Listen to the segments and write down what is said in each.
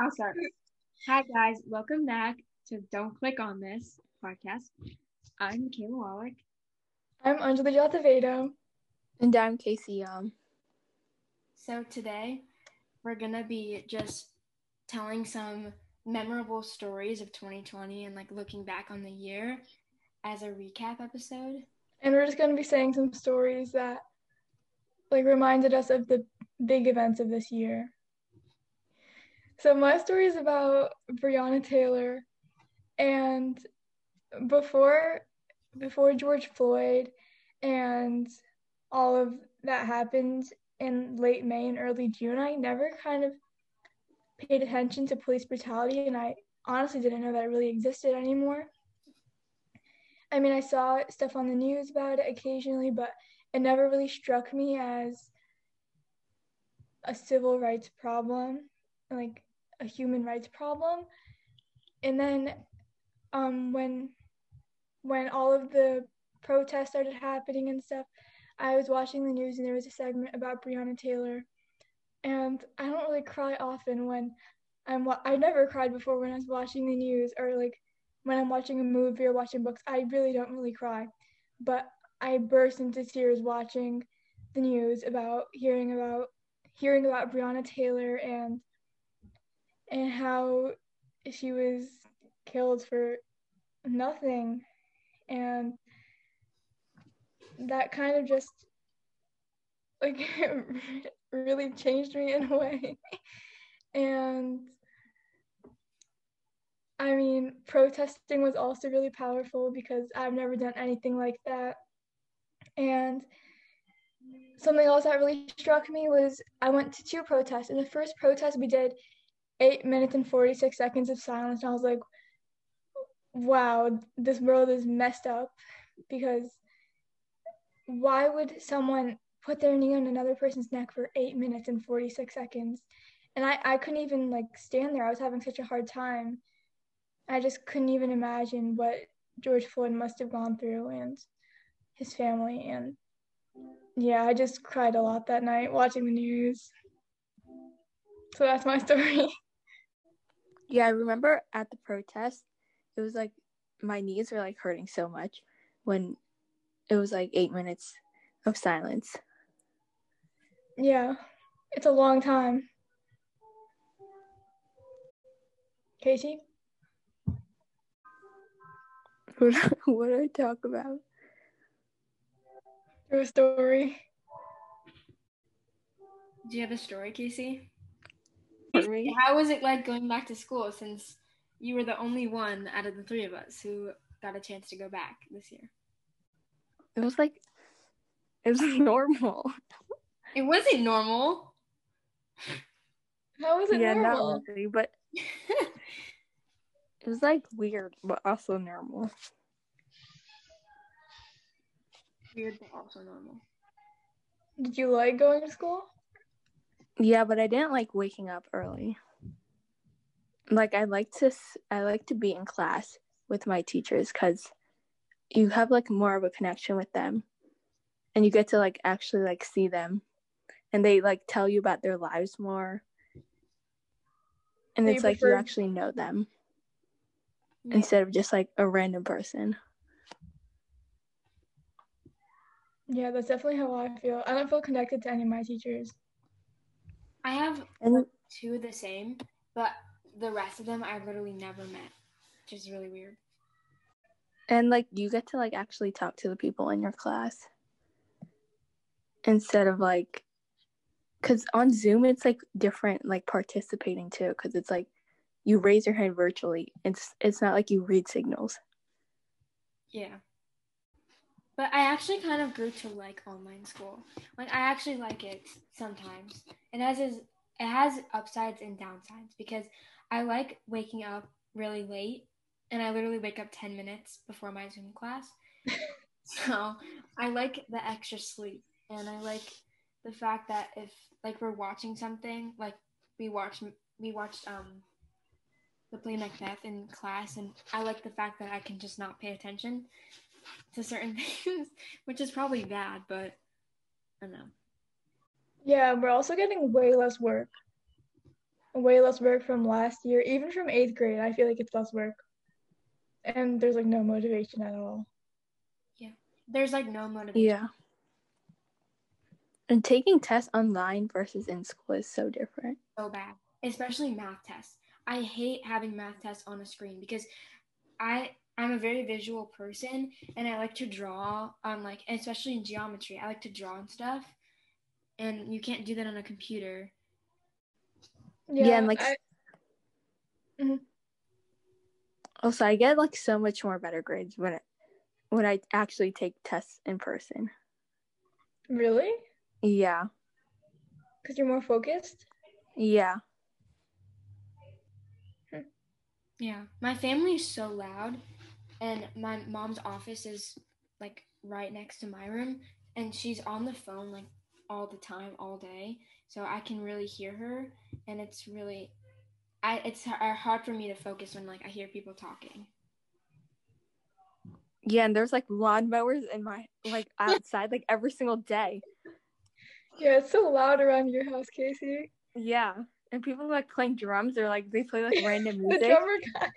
I'll start. Hi guys, welcome back to Don't Click on This podcast. I'm Kayla Wallach. I'm Anjali Jatavedo. And I'm Casey Young. So today we're gonna be just telling some memorable stories of 2020 and like looking back on the year as a recap episode. And we're just gonna be saying some stories that like reminded us of the big events of this year. So my story is about Breonna Taylor and before before George Floyd and all of that happened in late May and early June, I never kind of paid attention to police brutality and I honestly didn't know that it really existed anymore. I mean, I saw stuff on the news about it occasionally, but it never really struck me as a civil rights problem, like a human rights problem. And then um, when when all of the protests started happening and stuff, I was watching the news and there was a segment about Breonna Taylor. And I don't really cry often when I'm wa- I never cried before when I was watching the news or like when I'm watching a movie or watching books. I really don't really cry. But I burst into tears watching the news about hearing about hearing about Breonna Taylor and and how she was killed for nothing. And that kind of just like really changed me in a way. And i mean protesting was also really powerful because i've never done anything like that. And something else that really struck me was i went to two protests in the first protest we did eight minutes and 46 seconds of silence and i was like wow, this world is messed up because why would someone put their knee on another person's neck for eight minutes and 46 seconds? And I, I couldn't even like stand there. I was having such a hard time. I just couldn't even imagine what George Floyd must have gone through and his family. And yeah, I just cried a lot that night watching the news. So that's my story. Yeah, I remember at the protest, it was like my knees were like hurting so much when it was like eight minutes of silence. Yeah, it's a long time. Casey? What, what did I talk about? Your story. Do you have a story, Casey? How was it like going back to school since you were the only one out of the three of us who got a chance to go back this year? It was like, it was normal. It wasn't normal. How was it yeah, normal? not really, but it was like weird, but also normal. Weird, but also normal. Did you like going to school? Yeah, but I didn't like waking up early. Like I like to, I like to be in class with my teachers because you have like more of a connection with them, and you get to like actually like see them, and they like tell you about their lives more, and So you it's like you actually know them Yeah. instead of just like a random person. Yeah, that's definitely how I feel. I don't feel connected to any of my teachers. I have And two the same, but the rest of them I've literally never met, which is really weird. and like you get to like actually talk to the people in your class instead of like because on zoom it's like different like participating too because it's like you raise your hand virtually it's it's not like you read signals Yeah. But I actually kind of grew to like online school. Like I actually like it sometimes. It has its, it has upsides and downsides because I like waking up really late and I literally wake up 10 minutes before my Zoom class. so, I like the extra sleep and I like the fact that if like we're watching something, like we watched we watched um the play Macbeth in class and I like the fact that I can just not pay attention to certain things, which is probably bad, but I don't know. Yeah, we're also getting way less work. way less work from last year. Even from eighth grade, I feel like it's less work. And there's like no motivation at all. Yeah. There's like no motivation. Yeah. And taking tests online versus in school is so different. so bad, especially math tests. I hate having math tests on a screen because I I'm a very visual person and I like to draw on like especially in geometry. I like to draw and stuff. And you can't do that on a computer. Yeah, and, like, I, mm-hmm. Also, I get like so much more better grades when it when I actually take tests in person. really? Yeah. Because you're more focused? Yeah. Yeah. My family is so loud and my mom's office is like right next to my room and she's on the phone like all the time all day. So I can really hear her and it's really I it's uh, hard for me to focus when like I hear people talking. Yeah, and there's like lawnmowers in my like outside like every single day. Yeah, it's so loud around your house, Casey. Yeah. And people like playing drums or like they play like random the music. drummer guy.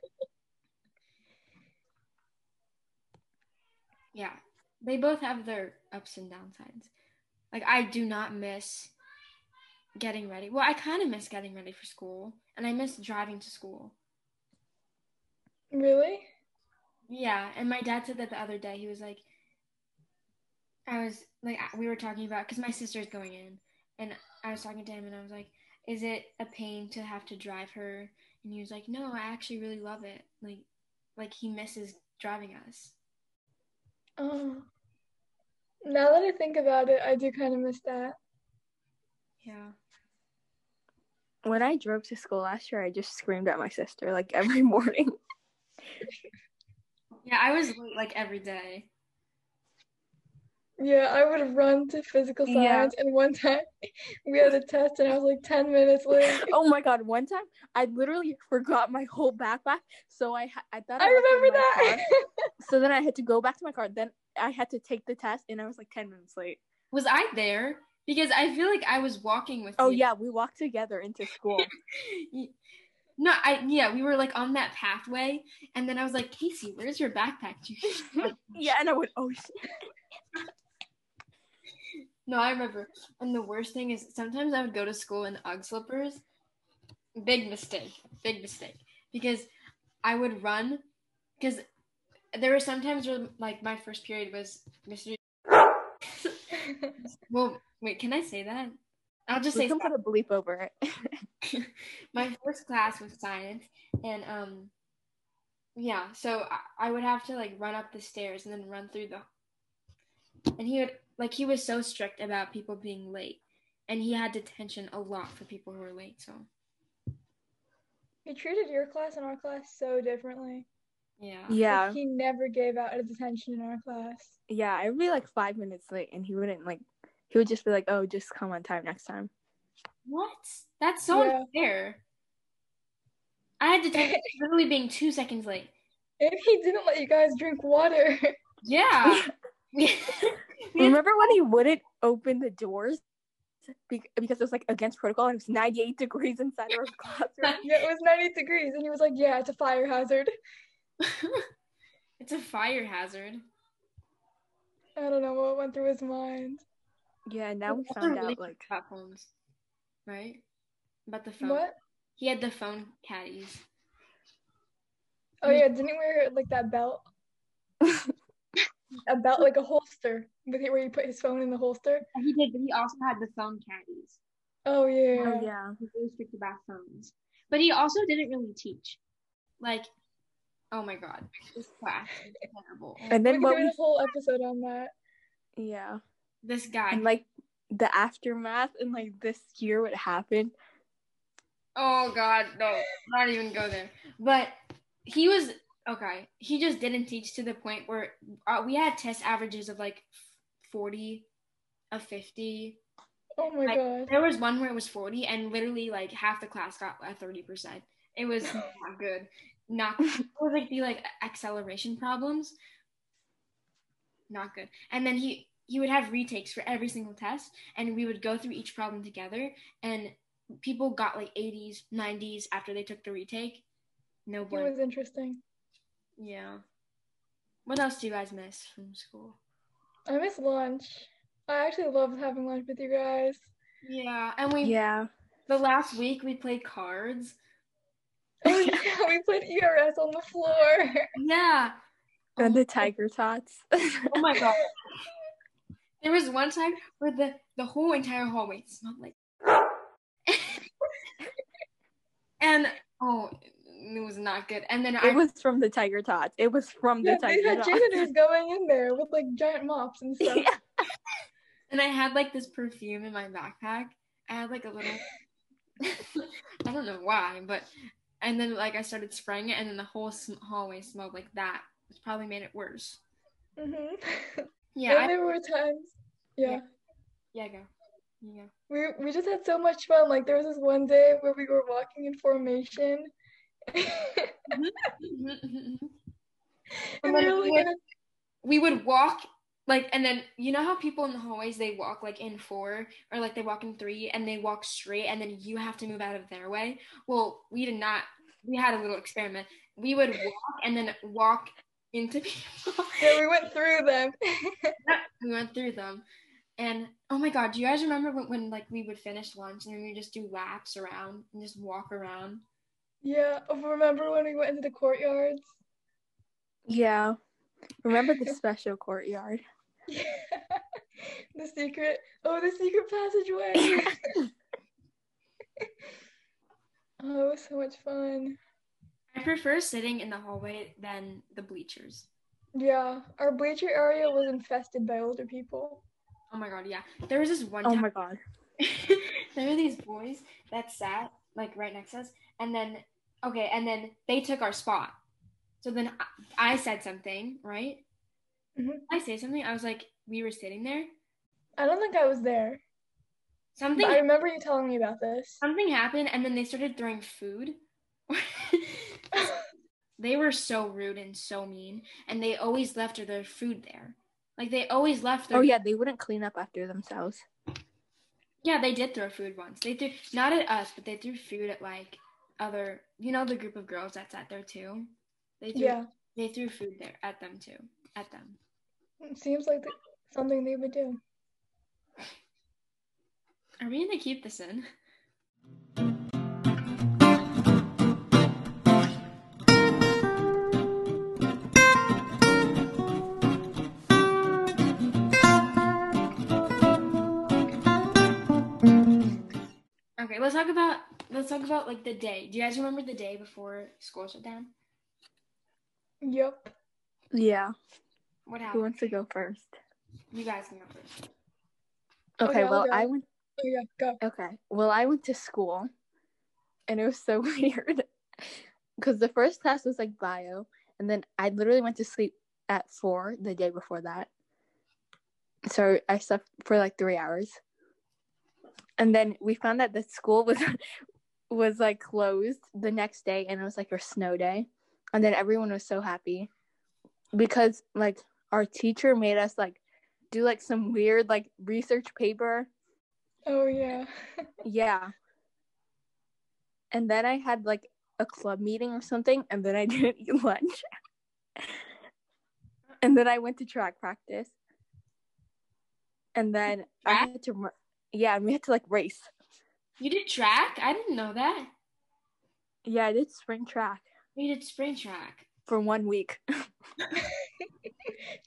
Yeah. They both have their ups and downsides. Like I do not miss getting ready. Well, I kind of miss getting ready for school and I miss driving to school. Really? Yeah, and my dad said that the other day. He was like, I was like, we were talking about because my sister's going in, and I was talking to him, and I was like, "Is it a pain to have to drive her?" And he was like, "No, I actually really love it. Like, like he misses driving us." Oh. Now that I think about it, I do kind of miss that. Yeah. When I drove to school last year, I just screamed at my sister like every morning. Yeah, I was late like every day. Yeah, I would run to physical Yeah. science, and one time we had a test, and I was like 10 minutes late. oh my god! One time, I literally forgot my whole backpack, so I I thought I left it in remember that. car. So then I had to go back to my car. Then I had to take the test, and I was like ten minutes late. Was I there? Because I feel like I was walking with. Oh you. yeah, we walked together into school. No, I yeah, we were like on that pathway, and then I was like, Casey, where's your backpack? Yeah, and I went, oh shit. No, I remember. And the worst thing is sometimes I would go to school in UGG slippers. Big mistake. Big mistake. Because I would run because there were sometimes where like my first period was Mr. Well, wait, can I say that? I'll just We say can put a bleep over it. my first class was science and um yeah so I, I would have to like run up the stairs and then run through the and he would like he was so strict about people being late and he had detention a lot for people who were late so He treated your class and our class so differently. yeah yeah, Like, he never gave out a detention in our class. yeah. I would be like five minutes late, and he wouldn't like. He would just be like, "Oh, just come on time next time." what that's so Yeah. unfair i had detention for literally being two seconds late And he didn't let you guys drink water. yeah Remember when he wouldn't open the doors because it was like against protocol and it was 98 degrees inside of our classroom? yeah, it was 98 degrees, and he was like, "Yeah, it's a fire hazard." it's a fire hazard I don't know what went through his mind. Yeah, and now we found out like about phones, right? About the phone. What? He had the phone caddies. Oh yeah, didn't he wear like that belt? A belt like a holster, with it where you put his phone in the holster. He did, but he also had the phone caddies. Oh yeah. oh yeah. He was really strict about phones. But he also didn't really teach. Like, oh my god, this class is terrible. And we then could what do a whole episode on that. yeah. This guy. And like the aftermath and like this year what happened. oh god, no, not even go there. But he was okay. He just didn't teach to the point where uh, we had test averages of like forty, of fifty. Oh my Like, god. There was one where it was 40 and literally like half the class got a 30%. It was not good. Not it would like be like acceleration problems. Not good. And then he he would have retakes for every single test and we would go through each problem together and people got like 80s, 90s after they took the retake. No It was interesting. Yeah. What else do you guys miss from school? I miss lunch. I actually loved having lunch with you guys. Yeah, and we Yeah. the last week we played cards. Oh yeah, we played ERS on the floor. Yeah. And the tiger tots. oh my god. There was one time where the the whole entire hallway smelled like and oh it was not good. And then I it was from the tiger tots. It was from the Yeah, they tiger had tots. janitors going in there with like giant mops and stuff. Yeah. and I had like this perfume in my backpack. I had like a little I don't know why, but and then like I started spraying it and then the whole sm- hallway smelled like that. It's probably made it worse. hmm Yeah, and I, there were times. Yeah. yeah, go. Yeah. We we just had so much fun. Like there was this one day where we were walking in formation. And then we would, we would walk like and then you know how people in the hallways they walk like in four or like they walk in three and they walk straight and then you have to move out of their way? Well we did not we had a little experiment. We would walk and then walk into people. Yeah, we went through them. we went through them. And oh my god do you guys remember when, when like we would finish lunch and then we would just do laps around and just walk around yeah. oh, Remember when we went into the courtyards? Yeah. Remember the special courtyard? Yeah. the secret. Oh, the secret passageway. oh, it was so much fun. i prefer sitting in the hallway than the bleachers Yeah, our bleacher area was infested by older people. oh my god yeah there was this one. Oh time my god. there were these boys that sat like right next to us and then okay and then they took our spot. So then i, I said something right? Mhm. i say something? I was like we were sitting there. I don't think I was there, something but I remember you telling me about this. something happened and then they started throwing food. They were so rude and so mean and they always left their food there. Like they always left their Oh yeah, they wouldn't clean up after themselves. yeah they did throw food once. They threw not at us but they threw food at like other you know the group of girls that sat there too they threw Yeah, They threw food there at them too. At them. it seems like th- something they would do. Are we gonna keep this in? Okay, let's talk about let's talk about like the day. Do you guys remember the day before school shut down? Yep. Yeah. What happened? Who wants to go first? You guys can go first. Okay, Okay, well go. I went Oh yeah, go. okay. Well I went to school and it was so weird. Cause the first class was like bio and then I literally went to sleep at four the day before that. So I slept for like three hours. And then we found that the school was was like closed the next day and it was like a snow day. And then everyone was so happy because like our teacher made us like do like some weird like research paper. Oh yeah. Yeah. And then I had like a club meeting or something and then I didn't eat lunch. and then I went to track practice. And then I had to yeah, and we had to like race. You did track? I didn't know that. Yeah, I did spring track You did spring track. for one week. Do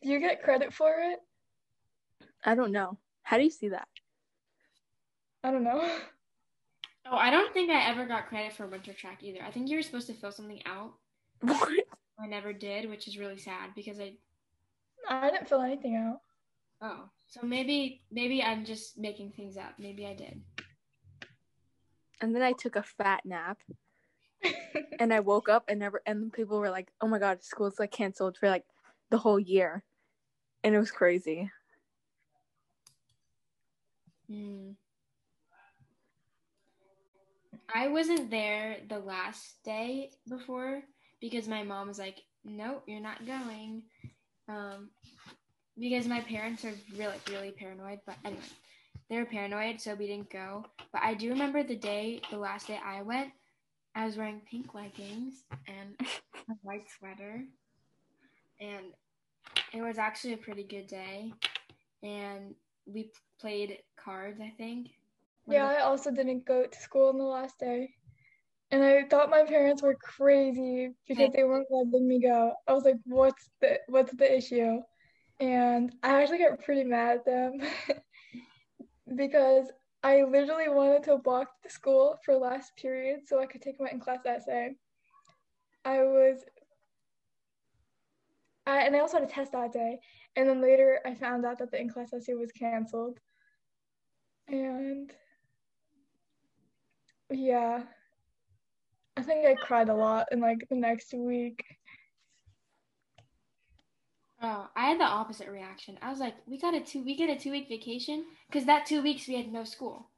you get credit for it? I don't know. How do you see that? I don't know. Oh, I don't think I ever got credit for winter track either. I think you were supposed to fill something out. What? I never did, which is really sad because I I didn't fill anything out. oh. So maybe maybe I'm just making things up. Maybe I did. And then I took a fat nap and I woke up and never and people were like, "Oh my god, school's like canceled for like the whole year." And it was crazy. Hmm. I wasn't there the last day before because my mom was like, "Nope, you're not going." Um, because my parents are really, really paranoid. But anyway, they were paranoid, so we didn't go. But I do remember the day, the last day I went, I was wearing pink leggings and a white sweater, and it was actually a pretty good day. And we played cards, I think. Yeah, I also didn't go to school on the last day. And I thought my parents were crazy because they weren't letting me go. I was like, what's the what's the issue? And I actually got pretty mad at them because I literally wanted to walk to school for last period so I could take my in-class essay. I was I, and I also had a test that day. And then later I found out that the in-class essay was canceled. And yeah, I think I cried a lot in like the next week. Oh, I had the opposite reaction. I was like, we got a two we get a two week vacation because that two weeks we had no school.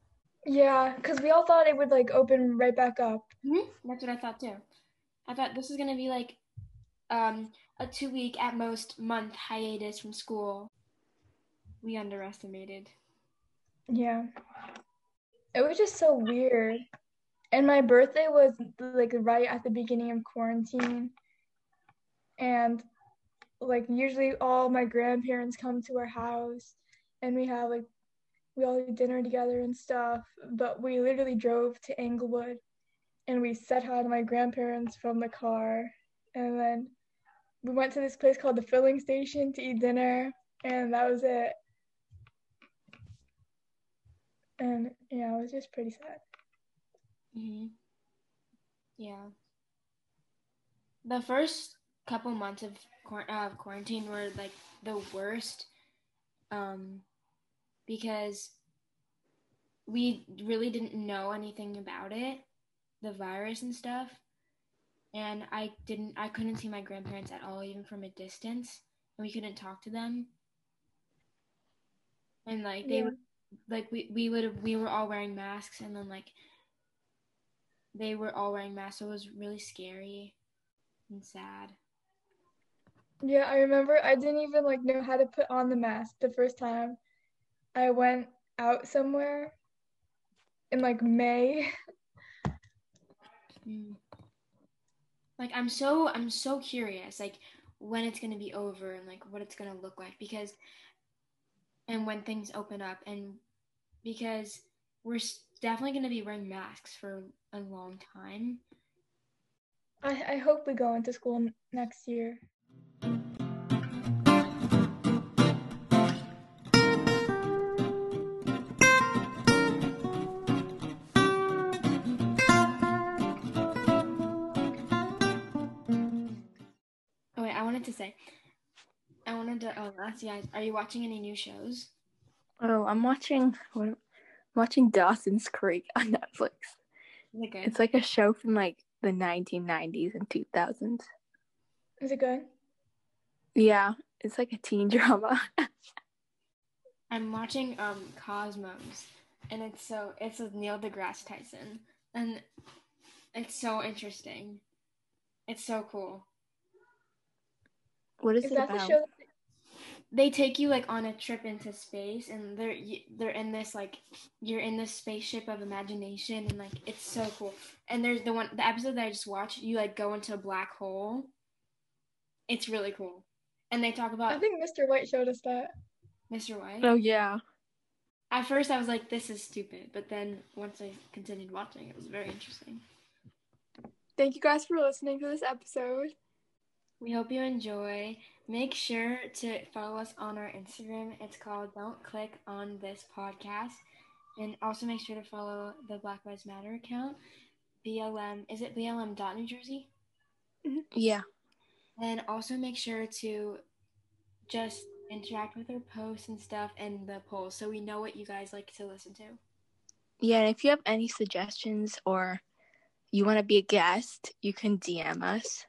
Yeah, because we all thought it would like open right back up. Mm-hmm. That's what I thought too. I thought this is gonna be like um, a two week at most month hiatus from school. We underestimated. Yeah. It was just so weird. And my birthday was like right at the beginning of quarantine. And like usually all my grandparents come to our house and we have like we all eat dinner together and stuff. But we literally drove to Englewood and we said hi to my grandparents from the car and then we went to this place called the filling station to eat dinner and that was it. And yeah, it was just pretty sad. Mm-hmm. Yeah. The first couple months of uh, quarantine were like the worst um, because we really didn't know anything about it, the virus and stuff. And I didn't, I couldn't see my grandparents at all, even from a distance, and we couldn't talk to them. And like they yeah. would, like we we would we were all wearing masks, and then like they were all wearing masks. So it was really scary and sad. Yeah, I remember I didn't even like know how to put on the mask the first time I went out somewhere in like May. Mm. Like I'm so I'm so curious like when it's going to be over and like what it's going to look like because and when things open up and because we're definitely going to be wearing masks for a long time. I, I hope we go into school next year. Oh wait, I wanted to say, I wanted to oh, ask you guys, are you watching any new shows? Oh, I'm watching what watching Dawson's Creek on Netflix. Is it good? It's like a show from like the 1990s and 2000s. Is it good? Yeah, it's like a teen drama. I'm watching um Cosmos, and it's so it's with Neil deGrasse Tyson, and it's so interesting. It's so cool. What is, is it about? The they take you like on a trip into space and they're they're in this like you're in this spaceship of imagination and like it's so cool and there's the one the episode that i just watched you like go into a black hole it's really cool and they talk about i think mr white showed us that mr white oh yeah at first i was like this is stupid but then once i continued watching it was very interesting thank you guys for listening to this episode we hope you enjoy Make sure to follow us on our Instagram. It's called Don't Click on This Podcast. And also make sure to follow the Black Lives Matter account. BLM, is it BLM dot New Jersey? Mm-hmm. Yeah. And also make sure to just interact with our posts and stuff and the polls so we know what you guys like to listen to. Yeah, and if you have any suggestions or you want to be a guest, you can DM us.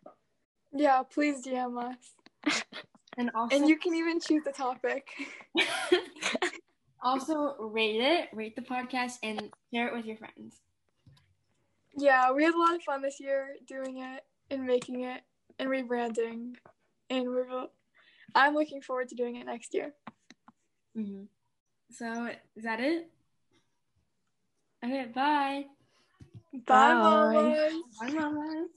Yeah, please DM us and also and you can even choose the topic. also rate it, rate the podcast, and share it with your friends. Yeah, we had a lot of fun this year doing it and making it and rebranding, and we're. I'm looking forward to doing it next year. Mm-hmm. So is that it? Okay, bye. Bye, bye. Bye, mamas.